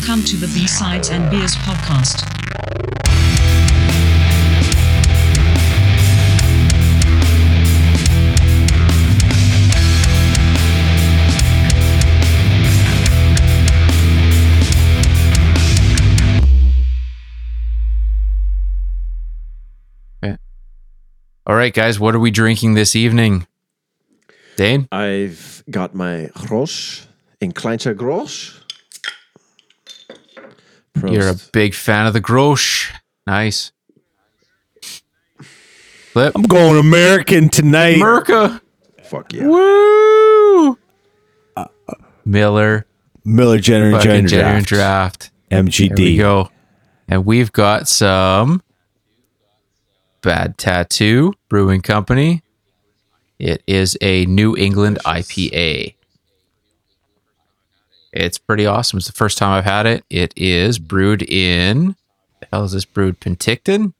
Welcome to the B-Sides and Beers podcast. All right, guys, what are we drinking this evening? Dane? I've got my Roche in Kleintje Grolsch. You're a big fan of the Grolsch. Nice. Flip. I'm going American tonight. America. Fuck yeah. Woo! Uh, Miller. Miller Jenner Fucking Draft. Genuine Draft. There we MGD. go. And we've got some Bad Tattoo Brewing Company. It is a New England IPA. It's pretty awesome. It's the first time I've had it. It is brewed in. The hell is this brewed? Penticton?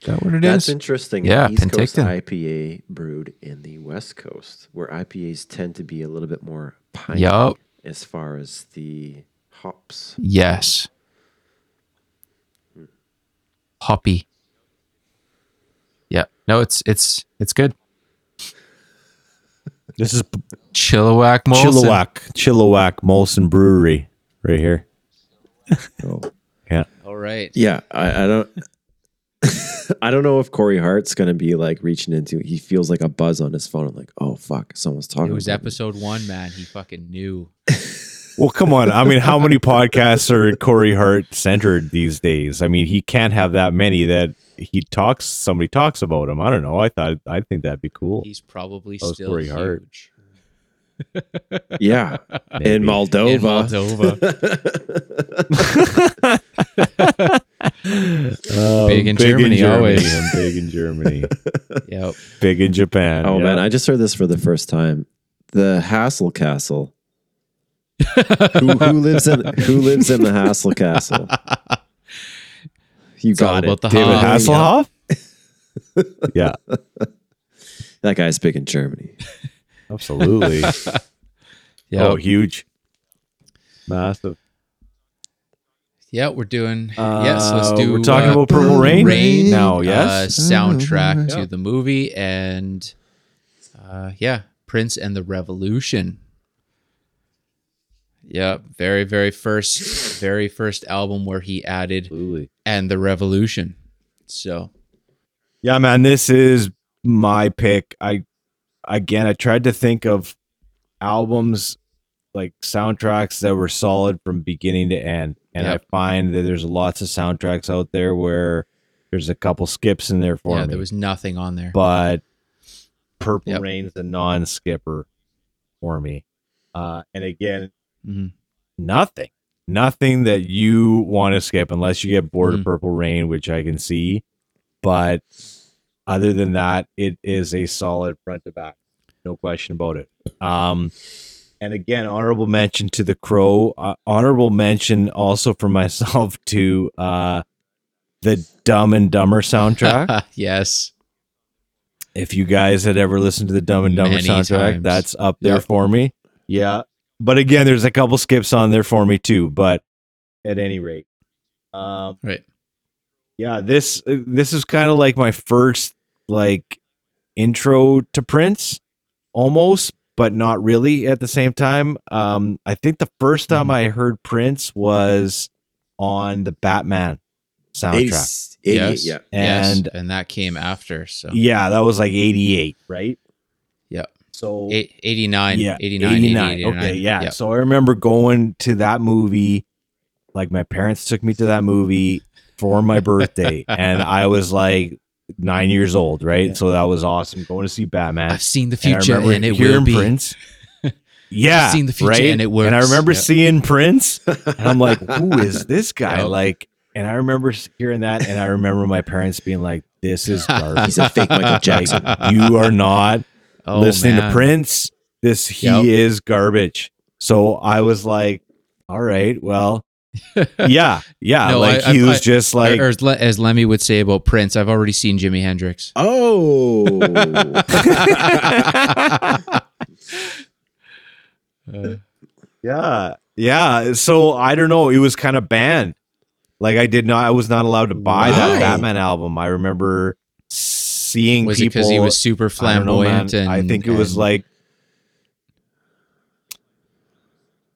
Is that what it is? That's interesting. Yeah, East Coast Penticton. IPA brewed in the West Coast, where IPAs tend to be a little bit more piney Yup. as far as the hops. Yes. Hmm. Hoppy. Yeah. No, it's it's it's good. This is Chilliwack Molson. Chilliwack. Chilliwack Molson Brewery right here. Oh. Yeah. All right. Yeah, I, I don't. I don't know if Corey Hart's gonna be like reaching into. He feels like a buzz on his phone. I'm like, oh fuck, someone's talking. It was about me. episode one, man. He fucking knew. Well, come on. I mean, how many podcasts are Corey Hart centered these days? I mean, he can't have that many that he talks. Somebody talks about him. I don't know. I thought I think that'd be cool. He's probably That still Corey Hart. huge. Yeah, in Moldova. In Moldova. Oh, Big in Germany, always. and big in Germany. yep. big in Japan. Oh yeah. man, I just heard this for the first time. The Hassel Castle. Who, who lives in Who lives in the Hassel Castle? You It's all got about it, the David hum. Hasselhoff. yeah, That guy's big in Germany. absolutely. Yep. Oh, huge, massive. Yeah, we're doing. yes, let's Uh, do. We're talking uh, about Purple Rain, Rain now. uh, Yes, soundtrack Yeah. to the movie and uh, yeah, Prince and the Revolution. Yeah, very very first very first album where he added absolutely. and the Revolution. So Yeah, man, this is my pick. I again, I tried to think of albums like soundtracks that were solid from beginning to end, and Yep. I find that there's lots of soundtracks out there where there's a couple skips in there for yeah, me. there was nothing on there. but Purple Yep. Rain's a non-skipper for me. Uh, and again, Mhm. nothing, nothing that you want to skip unless you get bored Mhm. of Purple Rain, which I can see. But other than that, it is a solid front to back, no question about it. Um, and again, honorable mention to the Crow. Uh, honorable mention also for myself to uh, the Dumb and Dumber soundtrack yes. if you guys had ever listened to the Dumb and Dumber Many soundtrack, times. that's up there Yep. for me. Yeah. But again, there's a couple skips on there for me too. But at any rate, um, Right. yeah, this uh, this is kind of like my first like intro to Prince, almost, but not really at the same time. Um, I think the first time Mm-hmm. I heard Prince was on the Batman soundtrack. 80, yes. yeah. And- yes. and that came after. So Yeah, that was like '88, right? Yeah, So Eight- 89, yeah, 89, 89. 89. Okay, yeah. Yep. So I remember going to that movie. Like my parents took me to that movie for my birthday, and I was like nine years old, right? So that was awesome. Going to see Batman. I've seen the future remember and, it will be. Prince. Yeah, seen the future right? and it And I remember Yep. seeing Prince, and I'm like, "Who is this guy?" Yep. Like, and I remember hearing that, and I remember my parents being like, "This is garbage. He's a fake Michael Jackson. You are not Oh, listening man. to Prince. This he Yep. is garbage. So I was like, all right, well, yeah, yeah. No, like I- he I- was I- just like, or as, Le- as Lemmy would say about Prince, I've already seen Jimi Hendrix. Oh, yeah, Yeah, so I don't know. It was kind of banned. Like I did not. I was not allowed to buy Why? that Batman album. I remember seeing Was people. because he was super I know, flamboyant? and I think it was like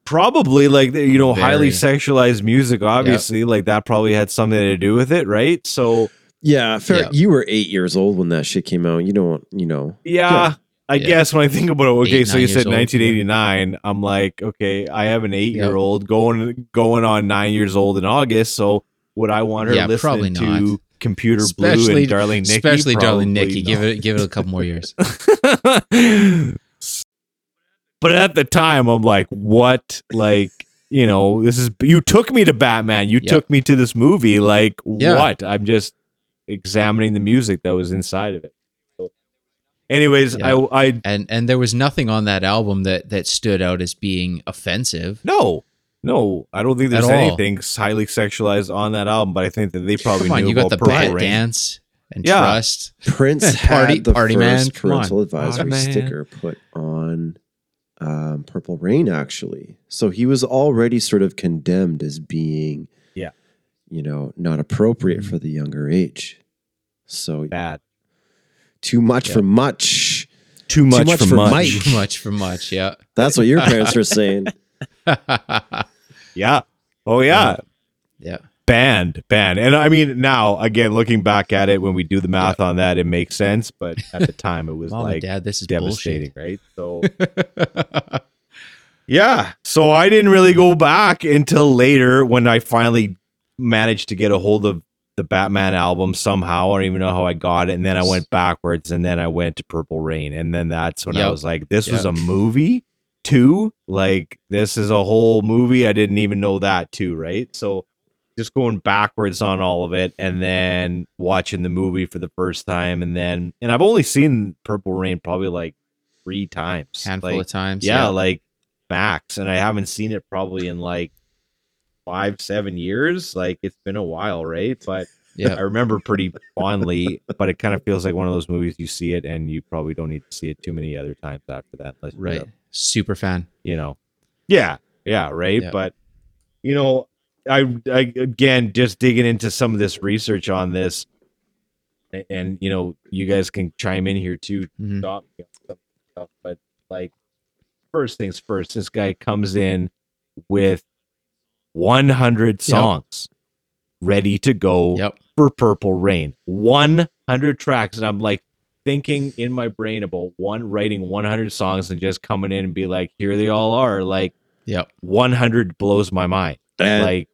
probably like you know highly sexualized music. Obviously, like that probably had something to do with it, right? So Yeah, fair. Yeah. You were eight years old when that shit came out. You don't, you know. yeah. Yeah. I Yeah. guess when I think about it, okay, Eight, so you said old. 1989. I'm like, okay, I have an eight year old going going on nine years old in August. So would I want her Yeah, probably listening to not. Computer Blue especially and Darling Nikki? especially Darling Nikki. Give it give it a couple more years. but at the time, I'm like, what? Like, you know, this is you took me to Batman. You Yep. took me to this movie. Like, Yeah. what? I'm just examining the music that was inside of it. So, anyways, Yeah. I, I and and there was nothing on that album that that stood out as being offensive. no, no, I don't think there's At all. anything highly sexualized on that album. But I think that they probably Come on, knew you got about the Purple bat Rain. dance and Yeah. trust. Prince Party- had the party first man, come on. parental advisory Party man. sticker put on um, Purple Rain, actually. So he was already sort of condemned as being, Yeah. you know, not appropriate for the younger age. So Bad. too much Yeah. for much. Too much, much for, for much. Mike. Too much for much, yeah. That's what your parents were saying. Yeah. Oh yeah. yeah. banned banned. And i mean now again looking back at it when we do the math on that it makes sense but at the time it was Mom like Dad, this is devastating bullshit. right? So yeah. So i didn't really go back until later when i finally managed to get a hold of the batman album somehow. I don't even know how i got it. And then i went backwards and then i went to purple rain. And then that's when i was like this was a movie too like this is a whole movie i didn't even know that too right so just going backwards on all of it and then watching the movie for the first time and then and I've only seen Purple Rain probably like three times. Handful like, of times. yeah, like max. And I haven't seen it probably in like five, seven years. Like it's been a while, right? But yeah, I remember pretty fondly, but it kind of feels like one of those movies you see it and you probably don't need to see it too many other times after that. Right. Super fan. you know yeah yeah right Yeah. but you know I, I again just digging into some of this research on this and you know you guys can chime in here too Mhm. stop me on some stuff but like first things first this guy comes in with 100 songs ready to go Yep. for Purple Rain. 100 tracks. And I'm like thinking in my brain about one writing 100 songs and just coming in and be like, here they all are. Like yeah, 100 blows my mind. And like,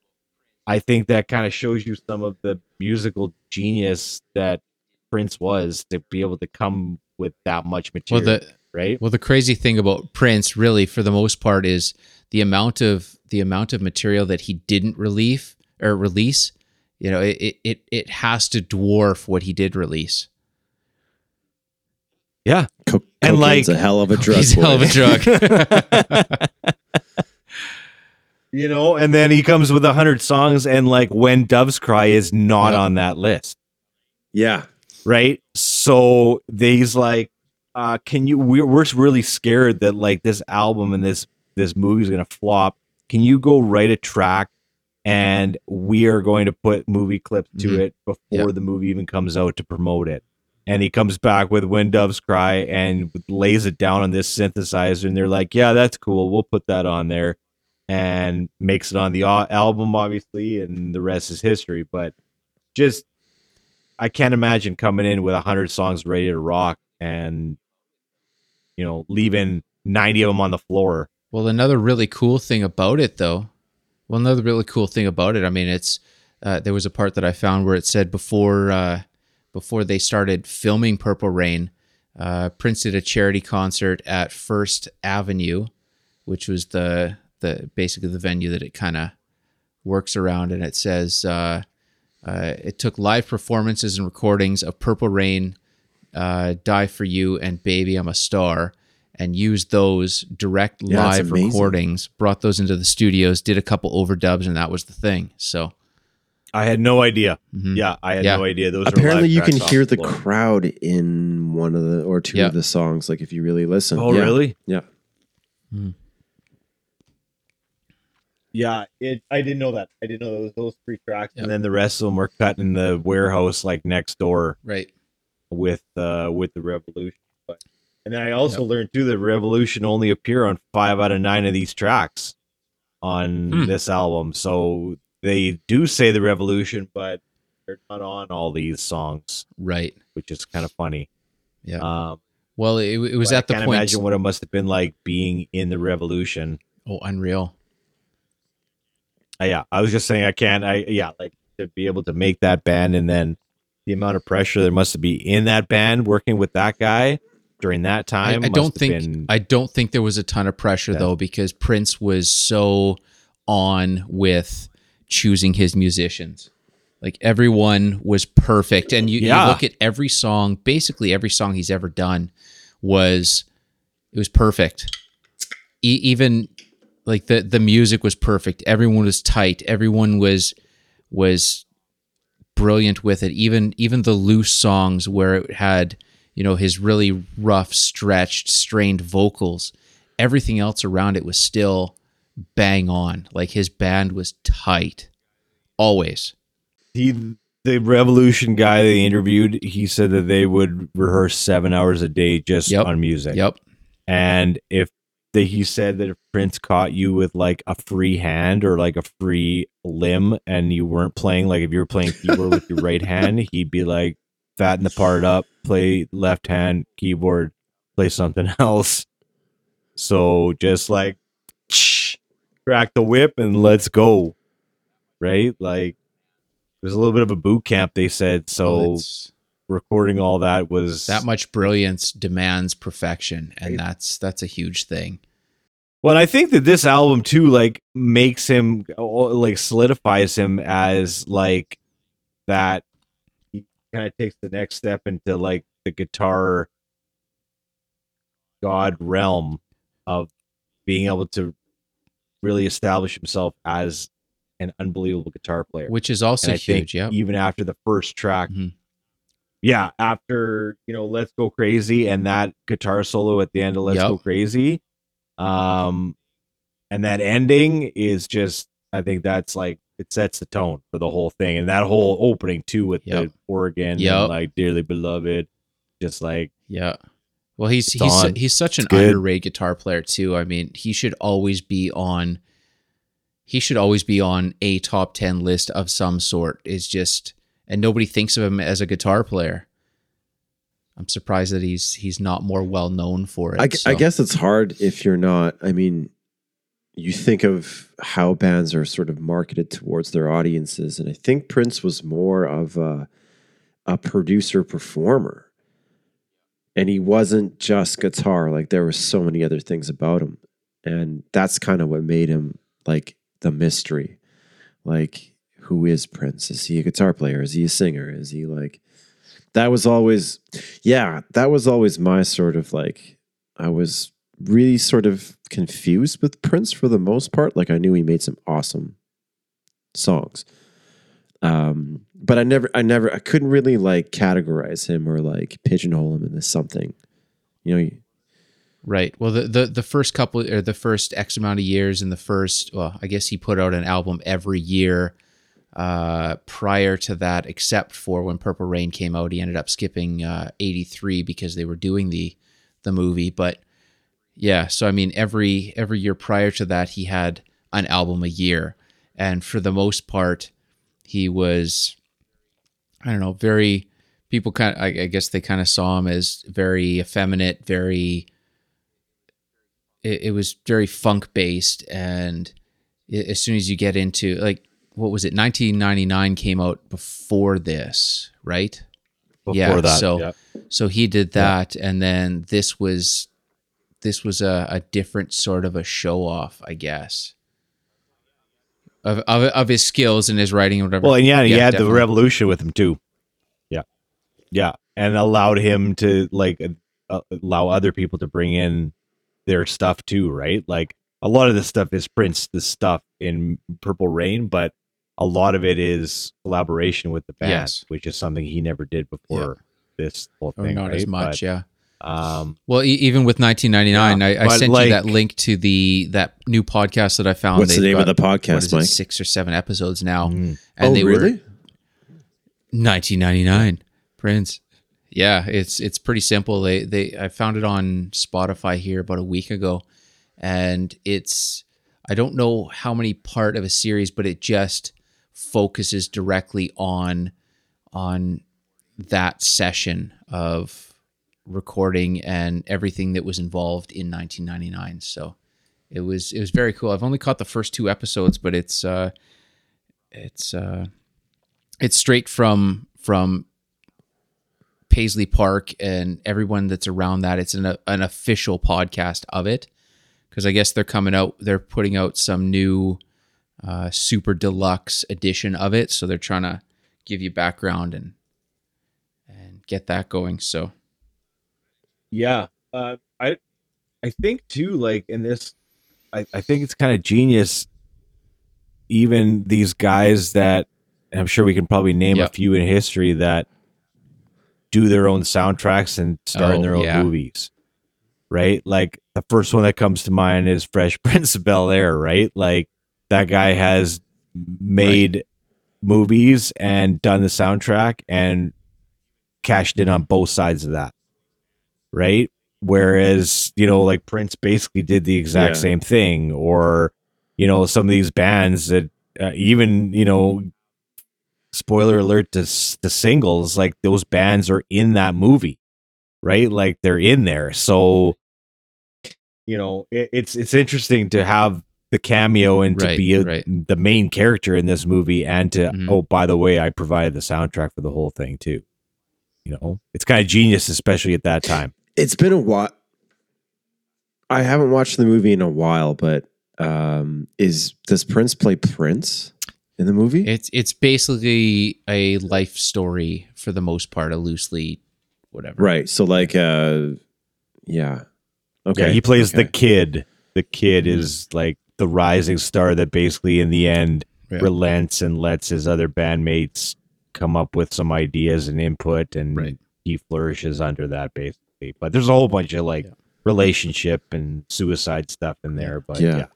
I think that kind of shows you some of the musical genius that Prince was to be able to come with that much Well, material, the right? well, the crazy thing about Prince, really, for the most part, is the amount of the amount of material that he didn't relieve or release. You know, it it it has to dwarf what he did release. Yeah. co- and like- a hell of a drug. He's a hell of a drug. You know, and then he comes with a 100 songs, and like When Doves Cry is not Yep. on that list. yeah. right? So they's like, uh, can you? We're we're really scared that like this album and this this movie is gonna flop. Can you go write a track, and we are going to put movie clips to Mhm. it before Yeah. the movie even comes out to promote it. And he comes back with "When Doves Cry" and lays it down on this synthesizer, and they're like, "Yeah, that's cool. We'll put that on there." And makes it on the album, obviously, and the rest is history. But just I can't imagine coming in with hundred songs ready to rock and you know leaving ninety of them on the floor. Well, another really cool thing about it, though, well, another really cool thing about it, I mean, it's uh, there was a part that I found where it said before uh, before they started filming Purple Rain, uh, Prince did a charity concert at First Avenue, which was the the basically the venue that it kind of works around, and it says uh, uh, it took live performances and recordings of Purple Rain, uh, Die for You, and Baby I'm a Star, and used those direct Yeah, live recordings, brought those into the studios, did a couple overdubs, and that was the thing. So I had no idea. mhm. Yeah, I had Yeah. no idea. Those are Apparently, live you can hear the floor. crowd in one of the or two Yeah. of the songs. Like if you really listen. Oh, Yeah. really? Yeah. Yeah, it. I didn't know that. I didn't know those those three tracks, Yep. and then the rest of them were cut in the warehouse, like next door Right. with uh with the Revolution. But and then I also learned too that Revolution only appear on five out of nine of these tracks on Hmm. this album. So they do say the Revolution, but they're not on all these songs, Right. which is kind of funny. Yeah. Um, Well, it, it was at the I can't point. imagine what it must have been like being in the Revolution. oh, unreal. Uh, yeah, I was just saying I can't. I yeah, like to be able to make that band and then the amount of pressure there must be in that band working with that guy during that time. I must don't have think been- I don't think there was a ton of pressure Yeah. though because Prince was so on with choosing his musicians. Like everyone was perfect, and you, Yeah. you look at every song. Basically, every song he's ever done was it was perfect. E- even like the the music was perfect. Everyone was tight. Everyone was was brilliant with it. Even even the loose songs where it had you know his really rough, stretched, strained vocals. Everything else around it was still bang on. Like his band was tight, always. he the revolution guy they interviewed he said that they would rehearse seven hours a day just Yep. on music Yep. and if they, he said that if prince caught you with like a free hand or like a free limb and you weren't playing like if you were playing keyboard with your right hand he'd be like fatten the part up play left hand keyboard play something else so just like crack the whip and let's go right like there's a little bit of a boot camp they said so it's- recording all that was that much brilliance demands perfection, and that's that's a huge thing. well i think that this album too like makes him like solidifies him as like that he kind of takes the next step into like the guitar god realm of being able to really establish himself as an unbelievable guitar player Which is also huge. Yeah. even after the first track, Mhm. yeah, after you know, Let's Go Crazy and that guitar solo at the end of Let's Yep. Go Crazy, um, and that ending is just, I think that's like it sets the tone for the whole thing, and that whole opening too with Yep. the organ, yeah, like dearly beloved, just like Yeah. Well, he's It's he's on. he's such an underrated guitar player too. I mean, he should always be on. He should always be on a top ten list of some sort. Is just, and nobody thinks of him as a guitar player. I'm surprised that he's he's not more well known for it. I, gu- I guess it's hard if you're not. I mean, you think of how bands are sort of marketed towards their audiences, and I think Prince was more of a, a producer performer, and he wasn't just guitar. Like there were so many other things about him, and that's kind of what made him like the mystery. Like, who is Prince? Is he a guitar player? Is he a singer? Is he like? That was always yeah, that was always my sort of like I was really sort of confused with Prince for the most part. Like I knew he made some awesome songs. Um, but I never I never I couldn't really like categorize him or like pigeonhole him into something. You know, Right. Well, the, the the first couple or the first X amount of years and the first, well, I guess he put out an album every year. Uh, prior to that, except for when Purple Rain came out, he ended up skipping uh, '83 because they were doing the the movie. But yeah, so I mean, every every year prior to that, he had an album a year, and for the most part, he was, I don't know, very. People kind of, I, I guess they kind of saw him as very effeminate, very it, it was very funk based and as soon as you get into like what was it 1999 came out before this right before Yeah, that. so- yeah. so he did that and then this was this was a, a different sort of a show off i guess of, of, of his skills and his writing and whatever Well, and yeah, he had the revolution with him too. Yeah, yeah, and allowed him to like uh, allow other people to bring in their stuff too, right? Like a lot of this stuff is Prince, the stuff in Purple Rain, but a lot of it is collaboration with the band, Yes. which is something he never did before this whole or thing. not as much But, yeah Um, Well, e- even with 1999, Yeah, I, I sent like- you that link to the that new podcast that I found. What's the They've name of the What podcast, is it, six or seven episodes now, Mm. and oh, they really? were 1999 Prince. Yeah, it's it's pretty simple. They they I found it on Spotify here about a week ago, and it's I don't know how many part of a series, but it just focuses directly on on that session of recording and everything that was involved in 1999. So it was it was very cool. I've only caught the first two episodes, but it's uh it's uh it's straight from from Paisley Park and everyone that's around that. It's an an official podcast of it because I guess they're coming out. They're putting out some new uh, super deluxe edition of it, so they're trying to give you background and and get that going. So Yeah, uh, I I think too. Like in this, I, I think it's kind of genius. Even these guys that I'm sure we can probably name Yeah. a few in history that do their own soundtracks and star in Oh, their own yeah. movies, right? Like the first one that comes to mind is Fresh Prince of Bel Air, right? Like that guy has made movies and done the soundtrack and cashed in on both sides of that right? Whereas, you know, like Prince basically did the exact Yeah. same thing, or, you know, some of these bands that uh, even, you know, spoiler alert to the singles, like those bands are in that movie, right? Like they're in there. So, you know, it, it's it's interesting to have the cameo and to Right, be a, right. the main character in this movie, and to Mhm. oh, by the way, I provided the soundtrack for the whole thing too. You know, it's kind of genius, especially at that time. It's been a while. I haven't watched the movie in a while, but um, is does Prince play Prince in the movie? it's it's basically a life story for the most part, a loosely whatever. right. So like, uh, yeah. Okay. Yeah, he plays the kid. The kid is like the rising star that basically in the end Yeah. relents and lets his other bandmates come up with some ideas and input and Right. he flourishes under that basically. But there's a whole bunch of like Yeah. relationship and suicide stuff in there. But Yeah. yeah.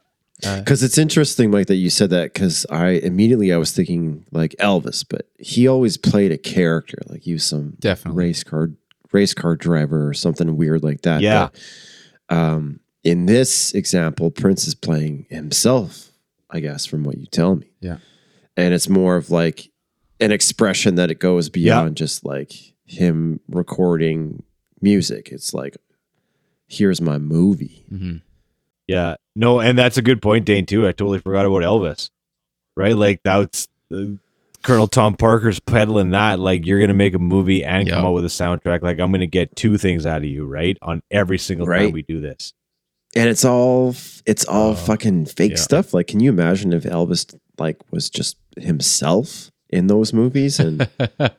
Uh, Because it's interesting, Mike, that you said that. Because I immediately I was thinking like Elvis, but he always played a character, like he was some Definitely. race car race car driver or something weird like that. Yeah. But, um, in this example, Prince is playing himself, I guess, from what you tell me. Yeah. and it's more of like an expression that it goes beyond just like him recording music. It's like, here's my movie. mhm. Yeah. No, and that's a good point, Dane, too. I totally forgot about Elvis. Right? Like that's uh, Colonel Tom Parker's peddling that. Like you're gonna make a movie and come Yeah. out with a soundtrack. Like I'm gonna get two things out of you, right? On every single time we do this. and it's all it's all Oh, fucking fake yeah. stuff. Like, can you imagine if Elvis like was just himself in those movies? And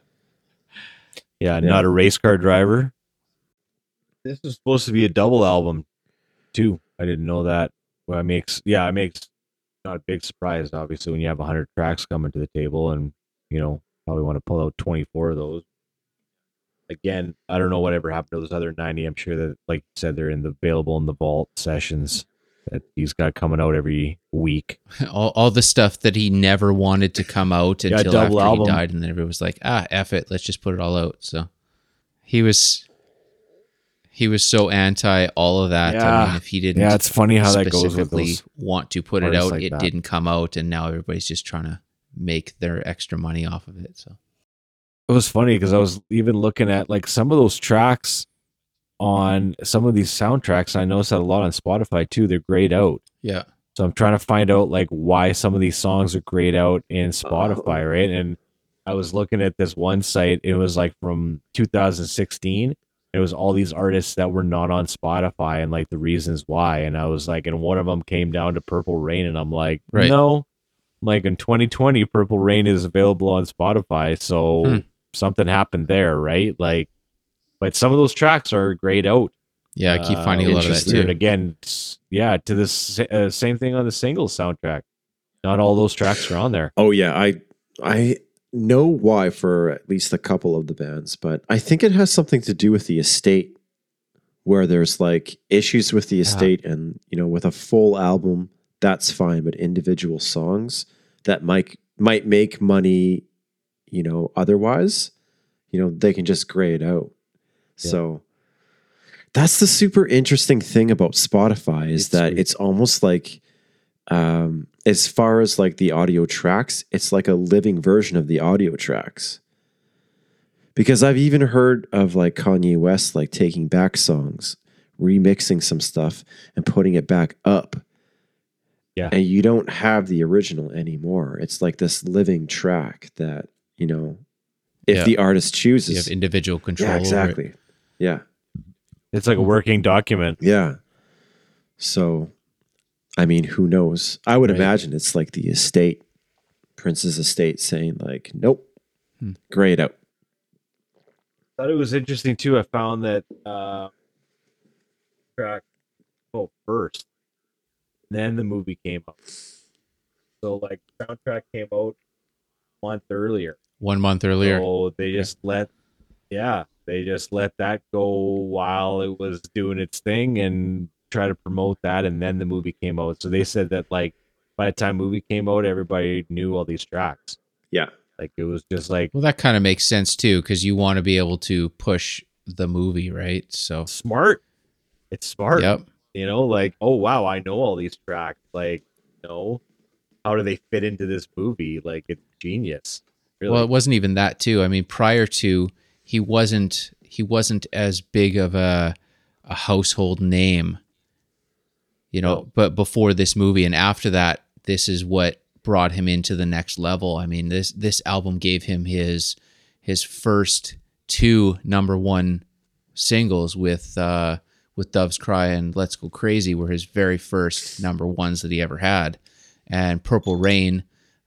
Yeah, not a race car driver. This is supposed to be a double album, too. I didn't know that. Well, it makes yeah, it makes not a big surprise, obviously, when you have hundred tracks coming to the table, and you know probably want to pull out twenty four of those. Again, I don't know whatever happened to those other ninety. I'm sure that, like you said, they're in the available in the vault sessions that he's got coming out every week. all, all the stuff that he never wanted to come out Yeah, until after album. he died, and then everyone was like, "Ah, f it, let's just put it all out." So he was he was so anti all of that. I Yeah. mean, if he didn't, Yeah, it's funny how that goes with specifically those. want to put it out, like it that. didn't come out, and now everybody's just trying to make their extra money off of it. So it was funny because I was even looking at like some of those tracks on some of these soundtracks. I noticed that a lot on Spotify too. They're grayed out. yeah, So I'm trying to find out like why some of these songs are grayed out in oh. Spotify, right? And I was looking at this one site. It was like from 2016. It was all these artists that were not on Spotify and like the reasons why. And I was like, and one of them came down to Purple Rain, and I'm like, Right. no, like in 2020, Purple Rain is available on Spotify. So Hmm. something happened there, right? Like, but some of those tracks are grayed out. yeah, I keep Uh, finding a lot of that interesting. And again, yeah, to this uh, same thing on the single soundtrack. Not all those tracks are on there. oh yeah, I I know why for at least a couple of the bands, but I think it has something to do with the estate where there's like issues with the estate and you know with a full album that's fine but individual songs that might might make money you know otherwise you know they can just gray it out Yeah. so that's the super interesting thing about spotify is It's that sweet. it's almost like um as far as like the audio tracks it's like a living version of the audio tracks because I've even heard of like Kanye West like taking back songs, remixing some stuff and putting it back up. Yeah. And you don't have the original anymore. It's like this living track that, you know, if Yeah. the artist chooses, You have individual control. yeah, over it. exactly. Yeah. It's like a working document. Yeah. So, I mean, who knows? I would Right. imagine it's like the estate, Prince's estate saying, like, nope, Hmm. grayed out. thought it was interesting too. I found that uh, track oh first, then the movie came out. So like soundtrack came out a month earlier. One month earlier. So they just let, yeah, they just let that go while it was doing its thing and try to promote that. And then the movie came out. So they said that like by the time movie came out, everybody knew all these tracks. Yeah. Like it was just like Well, that kind of makes sense too, because you want to be able to push the movie, right? So, smart. It's smart. yep. you know like oh wow i know all these tracks like you know how do they fit into this movie like it's genius really Well, it wasn't even that too. I mean, prior to he wasn't he wasn't as big of a a household name, you know. No. But before this movie and after that, this is what brought him into the next level. I mean this this album gave him his his first two number one singles with uh, with Dove's Cry and Let's Go Crazy were his very first number ones that he ever had, and Purple Rain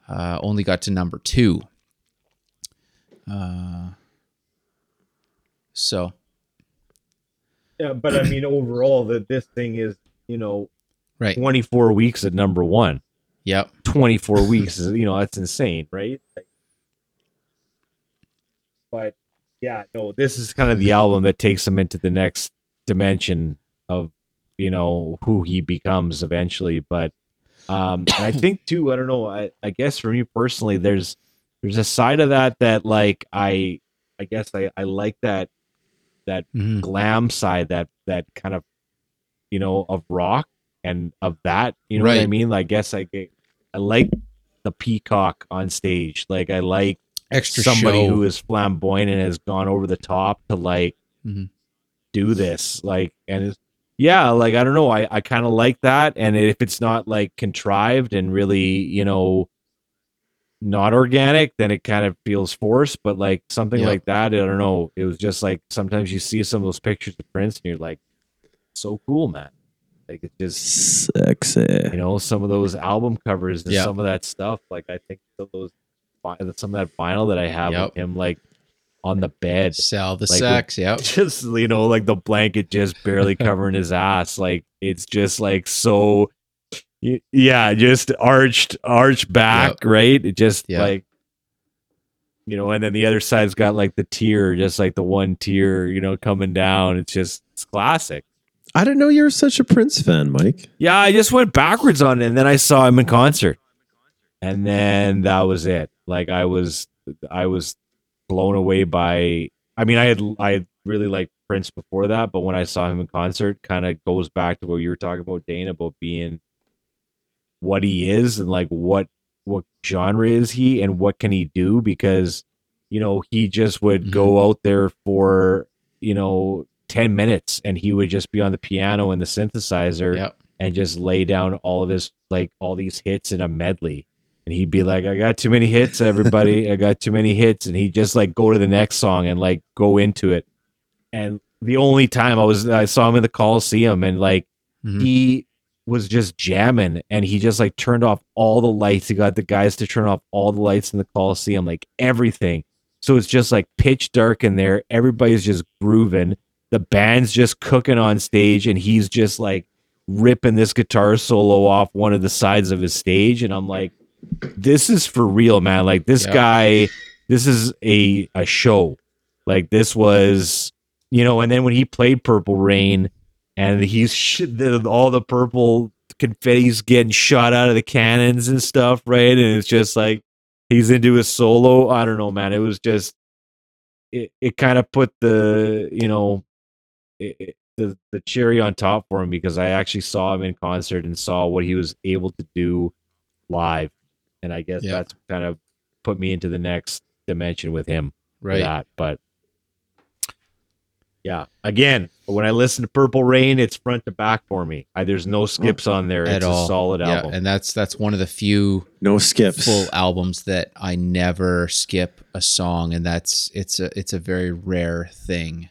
uh, only got to number two. Uh, so yeah but i mean overall that this thing is you know right, 24 weeks at number one. Yep, 24 weeks is you know that's insane right? Like- but yeah no this is kind of the album that takes him into the next dimension of you know who he becomes eventually. But um and i think too i don't know i i guess for me personally there's there's a side of that that like i i guess i i like that that Mhm. glam side that that kind of you know of rock and of that you know what i mean? Like, guess i get i like the peacock on stage. Like i like extra somebody show. who is flamboyant and has gone over the top to like Mhm. do this. Like and it's yeah like i don't know. I i kind of like that. And if it's not like contrived and really you know not organic then it kind of feels forced. But like something Yeah. like that i don't know. It was just like sometimes you see some of those pictures of prince and you're like so cool man like it just Sexy. you know some of those album covers and Yeah. some of that stuff like i think those some of that vinyl that i have Yep. with him like on the bed Sell the like, sex, Yeah, just you know like the blanket just barely covering his ass like it's just like so yeah just arched arched back Yep. right it just Yep. like you know and then the other side's got like the tear just like the one tear you know coming down it's just it's classic I didn't know you were such a Prince fan, Mike. yeah i just went backwards on it and then i saw him in concert. And then that was it. Like i was i was blown away by i mean i had i had really liked prince before that but when i saw him in concert kind of goes back to what you were talking about dane about being what he is and like what what genre is he and what can he do? Because you know he just would go mm-hmm. out there for you know 10 minutes and he would just be on the piano and the synthesizer Yep. and just lay down all of his like all these hits in a medley. And he'd be like, I got too many hits, everybody. I got too many hits. And he'd just like go to the next song and like go into it. And the only time I was I saw him in the Coliseum and like Mhm. he was just jamming and he just like turned off all the lights. He got the guys to turn off all the lights in the Coliseum, like everything. So it's just like pitch dark in there. Everybody's just grooving. The band's just cooking on stage and he's just like ripping this guitar solo off one of the sides of his stage. And I'm like, this is for real, man. Like this Yeah. guy, this is a a show. Like this was you know, and then when he played Purple Rain, and he's sh- the, all the purple confetti's getting shot out of the cannons and stuff, right? And it's just like he's into his solo. I don't know, man. It was just it. It kind of put the you know it, it- the the cherry on top for him because I actually saw him in concert and saw what he was able to do live, and I guess Yeah. that's kind of put me into the next dimension with him Right. that. But yeah, again, when I listen to Purple Rain, it's front to back for me. I, there's no oh, skips on there. At it's all. a solid yeah, album. and that's that's one of the few No skips. full albums that I never skip a song, and that's it's a it's a very rare thing.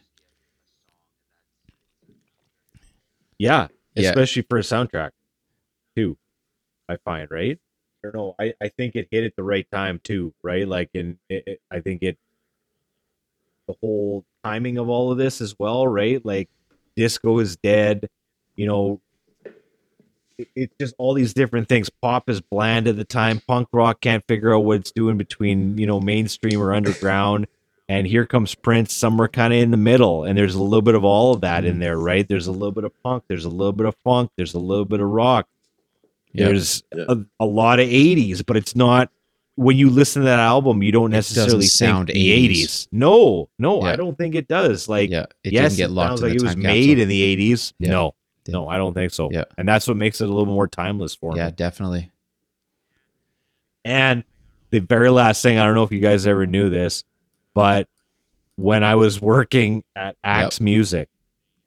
Yeah, Yeah. especially for a soundtrack, too. I find right. I don't know. I, I think it hit at the right time too, right? Like, it, I think it the whole timing of all of this as well, right? Like, disco is dead. You know, it, it's just all these different things. Pop is bland at the time. Punk rock can't figure out what it's doing between you know mainstream or underground. And here comes Prince, somewhere kind of in the middle, and there's a little bit of all of that in mm. there, right? There's a little bit of punk, there's a little bit of funk, there's a little bit of rock, there's Yeah. a, a lot of 80s, but it's not when you listen to that album, you don't necessarily sound the 80s. 80s. No, no, Yeah. I don't think it does. Like, yeah, it yes, didn't get it locked sounds like it was made in the 80s. Yeah. No, no, I don't think so. Yeah. And that's what makes it a little more timeless for me. Yeah, definitely. And the very last thing, I don't know if you guys ever knew this, but when I was working at Axe Music,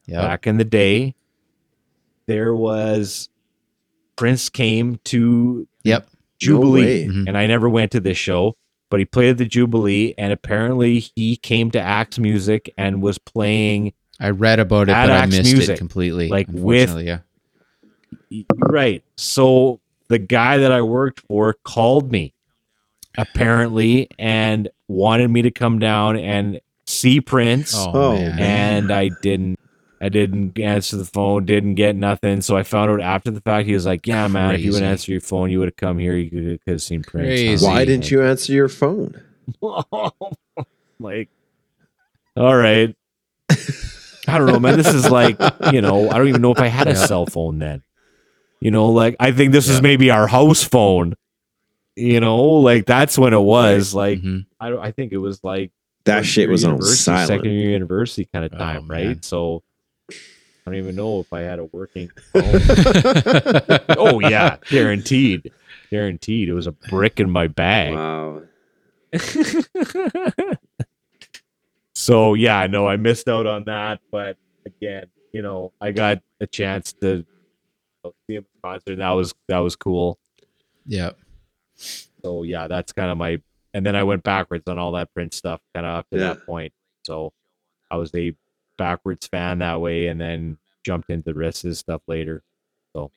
Yeah, back in the day, there was Prince came to yep. Jubilee, way. Mhm. and I never went to this show, but he played at the Jubilee, and apparently he came to Axe Music and was playing. I read about it, but I missed Music, it completely. like, with- yeah. Right. So the guy that I worked for called me, apparently, and wanted me to come down and see Prince. Oh, Oh, man. and I didn't. I didn't answer the phone, didn't get nothing. So I found out after the fact. He was like, "Yeah, man, if you would Crazy. answer your phone, you would have come here. You could could have seen Prince." Crazy. Why didn't you answer your phone? like, all right. I don't know, man. This is like, you know, I don't even know if I had a Yeah. cell phone then. You know, like I think this is maybe our house phone. You know, like that's when it was. Like Mhm. I. I think it was like That shit was on university, silent. Second year university kind of Oh, time, man. right? So I don't even know if I had a working phone. oh yeah, guaranteed, guaranteed. It was a brick in my bag. Wow. so yeah, no, I missed out on that. But again, you know, I got a chance to see him in concert. That was that was cool. Yeah. So yeah, that's kind of my. And then I went backwards on all that Prince stuff, kind of up to Yeah. that point. So I was a backwards fan that way, and then jumped into the rest of his stuff later. So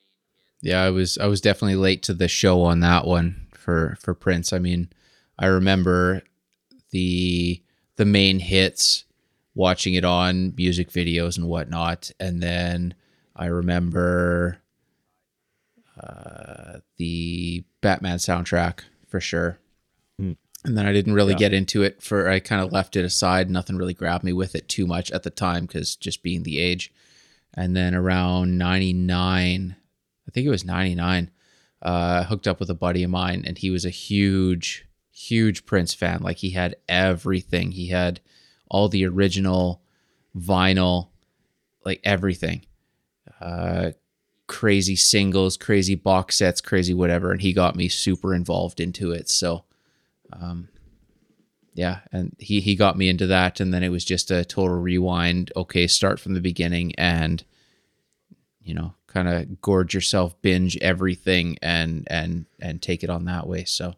yeah, I was I was definitely late to the show on that one for for Prince. I mean, I remember the the main hits, watching it on music videos and whatnot, and then I remember uh, the Batman soundtrack for sure. Hmm. And then I didn't really Yeah. get into it for I kind of left it aside. Nothing really grabbed me with it too much at the time because just being the age. And then around 99, I think it was 99, uh, hooked up with a buddy of mine, and he was a huge, huge Prince fan. Like he had everything. He had all the original vinyl, like everything. Uh, crazy singles, crazy box sets, crazy whatever. And he got me super involved into it. So, um, yeah, and he he got me into that, and then it was just a total rewind. Okay, start from the beginning, and you know, kind of gorge yourself, binge everything, and and and take it on that way. So,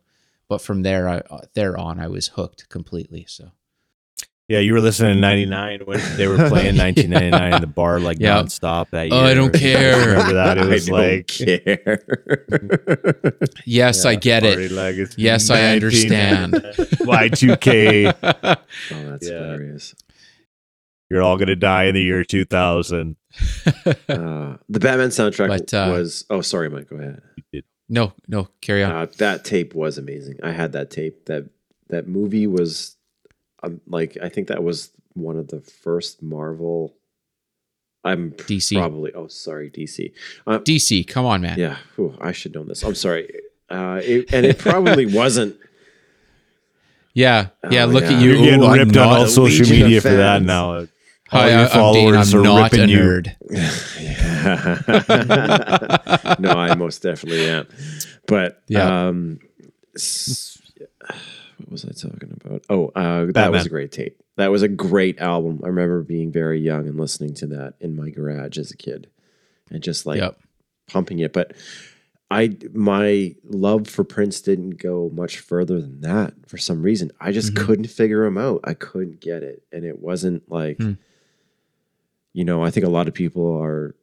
but from there, I there on, I was hooked completely. So, Yeah, you were listening in '99 when they were playing 1999 in the bar like Yeah. nonstop that year. Oh, I don't care. I Remember that? It was I like don't care. yes, I get it. party like it's Yes, I understand. Y2K. oh, that's Yeah. hilarious. You're all gonna die in the year 2000. Uh, the Batman soundtrack But, uh, was. Oh, sorry, Mike. Go ahead. No, no, carry on. Uh, that tape was amazing. I had that tape. That that movie was, um, like I think that was one of the first Marvel. I'm DC. probably. Oh, sorry, DC. Uh, DC, come on, man. yeah, Whew, I should know this. I'm sorry. Uh, it, and it probably wasn't. Yeah, yeah. Oh, look yeah. at you. You're getting Ooh, ripped on all social media for that fans. now. All your I'm Dane. followers I'm are not a ripping you. nerd. no, I most definitely am. But Yeah. um, s- what was I talking about? Oh, uh, that Batman. was a great tape. That was a great album. I remember being very young and listening to that in my garage as a kid, and just like Yep. pumping it. But I, my love for Prince didn't go much further than that. For some reason, I just Mhm. couldn't figure him out. I couldn't get it, and it wasn't like, Hmm. you know, I think a lot of people are.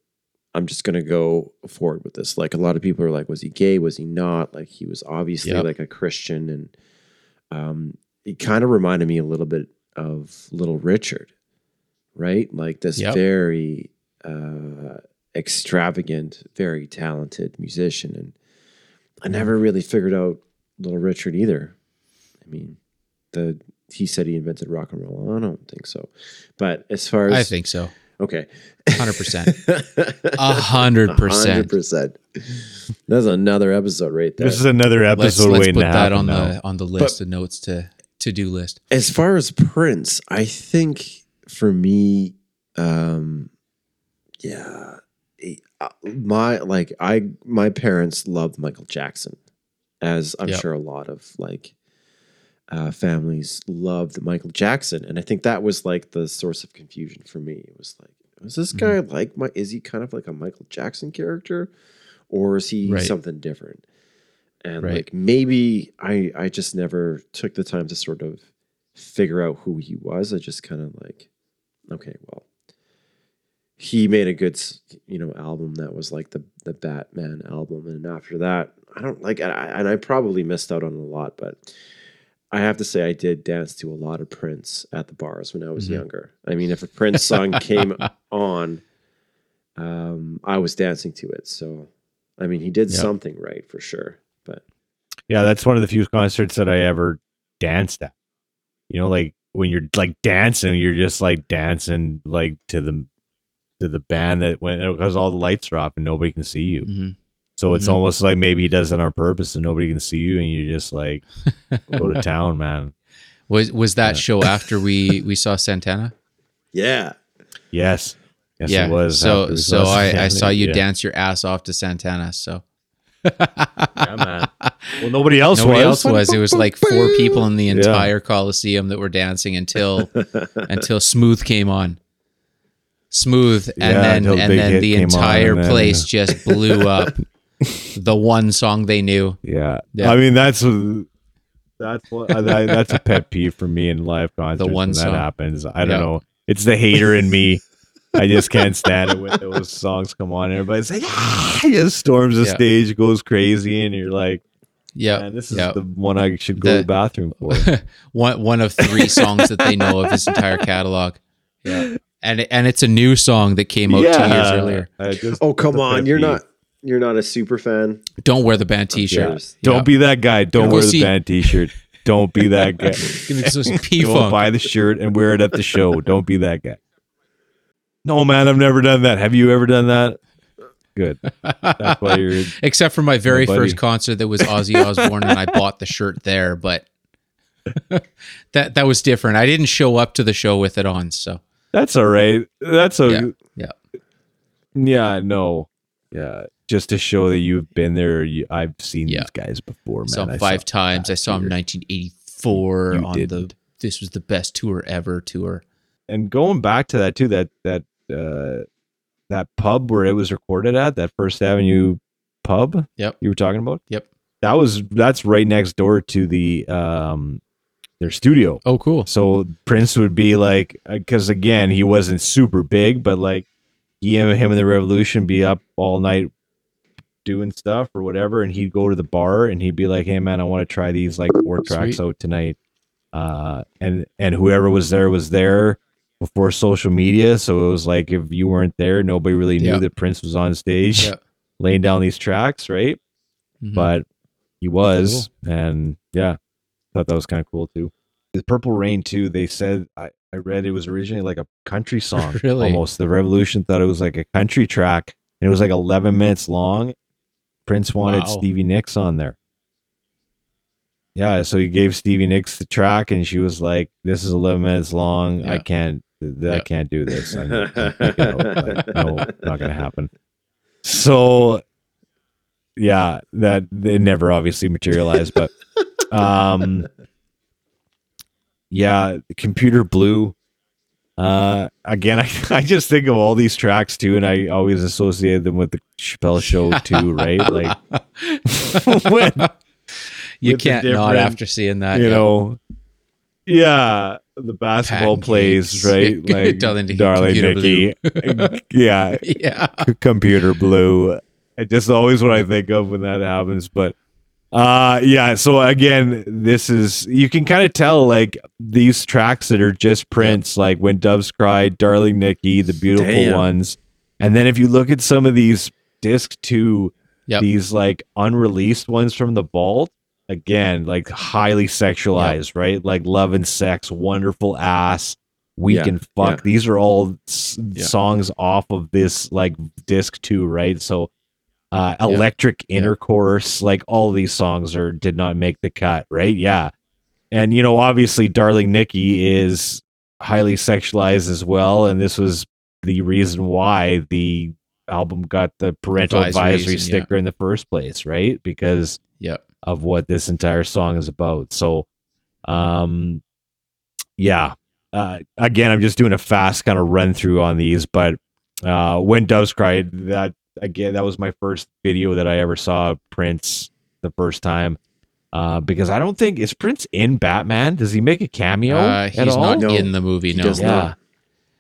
I'm just gonna go forward with this. Like a lot of people are like, was he gay? Was he not? Like he was obviously Yep. like a Christian, and um, it kind of reminded me a little bit of Little Richard, right? Like this Yep. very uh, extravagant, very talented musician, and I never really figured out Little Richard either. I mean, the he said he invented rock and roll. I don't think so, but as far as I think so. Okay, Hundred percent. A hundred percent. 100%. That's another episode right there. This is another Let's, episode let's put to that on now. the on the list of notes to to do list. as far as Prince, I think for me, um, yeah, uh, my like I my parents loved Michael Jackson, as I'm Yep. sure a lot of like uh, families loved Michael Jackson, and I think that was like the source of confusion for me. It was like, is this guy like my? Is he kind of like a Michael Jackson character, or is he Right. something different? And Right. like maybe I I just never took the time to sort of figure out who he was. I just kind of like, okay, well, he made a good, you know, album that was like the the Batman album, and after that, I don't like, and I, and I probably missed out on a lot, but I have to say I did dance to a lot of Prince at the bars when I was Mhm. younger. I mean, if a Prince song came on, um, I was dancing to it. So, I mean, he did Yep. something right for sure. But Yeah, that's one of the few concerts that I ever danced at. You know, like when you're like dancing, you're just like dancing like to the to the band that went because all the lights are off and nobody can see you. Mhm. So it's Mhm. almost like maybe he does it on purpose and nobody can see you, and you just like go to town, man. Was was that Yeah. show after we we saw Santana? yeah, Yes, yes, yeah. it was. So so I, I saw you yeah. dance your ass off to Santana. So Yeah, man. Well, nobody else nobody was. else was. It was like four people in the entire Coliseum that were dancing until until Smooth came on. Smooth, and Yeah, then and then the came on, entire then- place just blew up. The one song they knew. Yeah. Yeah. I mean that's that's what I, that's a pet peeve for me in live concerts. The one when that song. happens. I don't Yeah. know. It's the hater in me. I just can't stand it when those songs come on. Everybody's like, ah, just storms the Yeah. stage, goes crazy, and you're like, Yeah, this is yeah. the one I should go to The- the bathroom for. one one of three songs that they know of his entire catalog. Yeah, and and it's a new song that came out two years earlier. Just- Oh come on, you're peeve. not you're not a super fan. Don't wear the band T-shirt. Cheers. Don't Yeah. be that guy. Don't Go wear the band T-shirt. Don't be that guy. Give me some Go buy the shirt and wear it at the show. Don't be that guy. No, man, I've never done that. Have you ever done that? Good. That's why you're. Except for my very buddy. first concert that was Ozzy Osbourne, and I bought the shirt there, but that that was different. I didn't show up to the show with it on, so That's all right. That's a. Yeah, yeah. Yeah. No. Yeah. Just to show that you've been there. You, I've seen Yeah. these guys before, man. saw him five saw times. I saw him in 1984 You on the didn't. "This was the best tour ever" tour. and going back to that too that that uh that pub where it was recorded at that first avenue pub Yep. you were talking about Yep. that was that's right next door to the um their studio Oh, cool. so prince would be like because again he wasn't super big but like he him and the revolution be up all night doing stuff or whatever and he'd go to the bar and he'd be like hey man i want to try these like four tracks Sweet. out tonight uh and and whoever was there was there before social media so it was like if you weren't there nobody really knew Yeah. that prince was on stage Yeah. laying down these tracks right Mhm. but he was and yeah thought that was kind of cool too the purple rain too they said i I read it was originally like a country song. Really? Almost. The Revolution thought it was like a country track, and it was like 11 minutes long. Prince wanted Wow. Stevie Nicks on there. Yeah, so he gave Stevie Nicks the track, and she was like, "This is 11 minutes long. I can't. I Yeah. can't do this. I'm, it out, no, not gonna happen." So, yeah, that it never obviously materialized, but um, yeah, computer blue. Uh, again, I, I just think of all these tracks too, and I always associate them with the Chappelle Show too, right? Like when you can't not after seeing that. you yeah. know, yeah, the basketball plays, right? Like Darling Nikki, yeah, yeah. computer blue. It's just always what I think of when that happens. But uh yeah, so again, this is you can kind of tell like these tracks that are just Prince, like when Doves Cried, Darling Nikki, the beautiful Damn. ones. And then if you look at some of these disc two, Yep. these like unreleased ones from the vault, again, like highly sexualized, right? Like love and sex, wonderful ass, we Yeah, can fuck. yeah. These are all s- Yeah. songs off of this like disc two, right? So uh Yeah. electric Yeah. intercourse, like all these songs are did not make the cut, right? Yeah. And you know, obviously Darling Nikki is highly sexualized as well, and this was the reason why the album got the parental advisory and- yeah. sticker in the first place, right? Because Yep. of what this entire song is about. So, um, yeah. Uh, again, I'm just doing a fast kind of run through on these, but uh, when Doves Cried, that again, that was my first video that I ever saw Prince the first time. Uh, because I don't think is Prince in Batman. Does he make a cameo Uh, at he's all? not No, in the movie. No. yeah. not.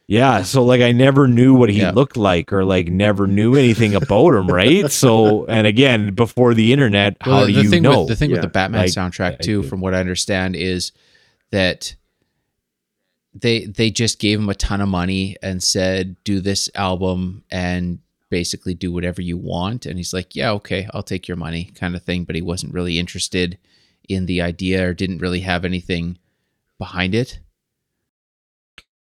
Yeah, so like I never knew what he Yeah. looked like or like never knew anything about him, right? So and again, before the internet, how Well, do the you thing know? With, the thing with the Batman Like, soundtrack too, from what I understand, is that they they just gave him a ton of money and said, "Do this album and basically do whatever you want." And he's like, "Yeah, okay, I'll take your money," kind of thing. But he wasn't really interested in the idea or didn't really have anything behind it.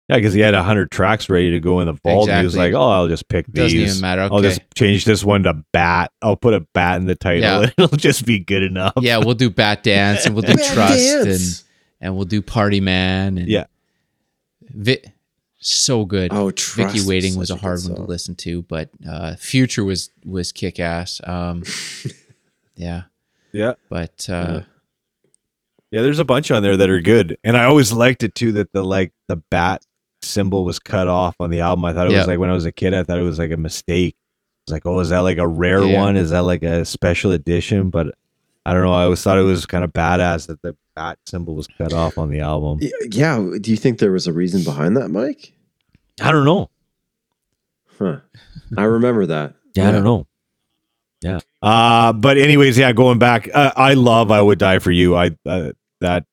Yeah, because he had a hundred tracks ready to go in the vault. And he was like, "Oh, I'll just pick these. Doesn't even matter. I'll just change this one to bat. I'll put a bat in the title. Yeah. It'll just be good enough." yeah, we'll do Bat Dance and we'll do Trust Dance. and and we'll do Party Man and Yeah. Vi- so good. Oh, Trust Vicki Waiting was a hard good one to listen to, but uh, Future was was kick ass. Um, yeah, yeah, but uh, yeah. There's a bunch on there that are good, and I always liked it too that the like the bat symbol was cut off on the album. I thought it Yeah. was like when I was a kid, I thought it was like a mistake. It's like, oh, is that like a rare Yeah. one? Is that like a special edition? But I don't know. I always thought it was kind of badass that the bat symbol was cut off on the album. Yeah. Do you think there was a reason behind that, Mike? I don't know. Huh. I remember that. Yeah, I don't know. Yeah. Uh but anyways, yeah, going back, uh, I love "I Would Die for You." I uh, that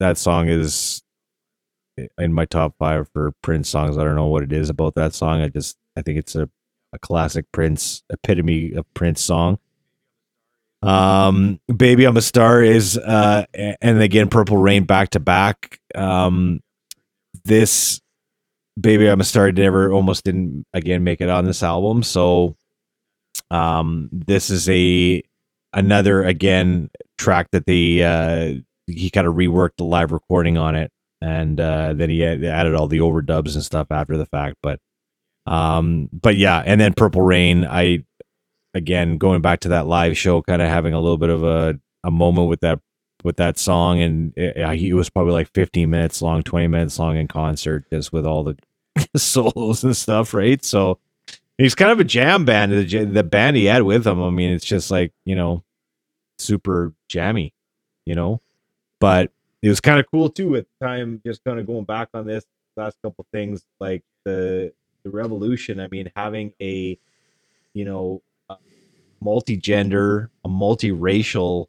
that song is in my top five for Prince songs. I don't know what it is about that song. I just I think it's a a classic Prince epitome of Prince song. Um, "Baby I'm a Star" is uh, and again, "Purple Rain" back to back. Um, this "Baby I'm a Star" never almost didn't again make it on this album, so um, this is a another again track that they uh, he kind of reworked the live recording on it, and uh, then he added all the overdubs and stuff after the fact. But um, but yeah, and then Purple Rain, I again going back to that live show, kind of having a little bit of a a moment with that with that song, and eh, it, it was probably like 15 minutes long, 20 minutes long in concert, just with all the solos and stuff, right? So he's kind of a jam band. The, the band he had with him, I mean, it's just like you know, super jammy, you know. But it was kind of cool too the time. Just kind of going back on this last couple things, like the the revolution. I mean, having a you know multi-gender, a multiracial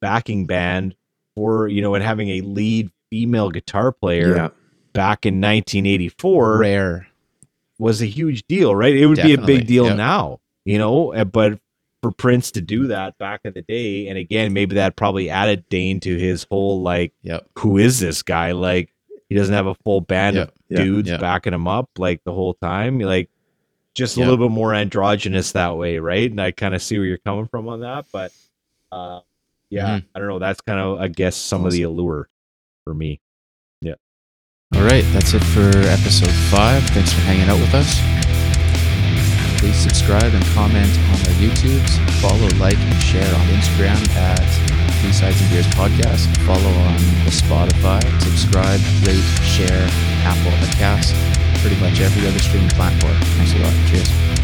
backing band for you know, and having a lead female guitar player Yeah. back in 1984 rare. was a huge deal, right? It would be a big deal yep. now, you know, uh, but for Prince to do that back in the day, and again, maybe that probably added Dane to his whole like, Yep. who is this guy? Like, he doesn't have a full band of Yeah. dudes backing him up like the whole time. Like just a little bit more androgynous that way, right? And I kind of see where you're coming from on that, but uh, yeah, Mm-hmm. I don't know. That's kind of I guess some of the allure for me. Yeah. All right, that's it for episode five. Thanks for hanging out with us. Please subscribe and comment on our YouTubes. Follow, like, and share on Instagram at B Sides and Beers Podcast. Follow on Spotify. Subscribe, rate, share, Apple Podcast, pretty much every other streaming platform. Thanks a lot. Cheers.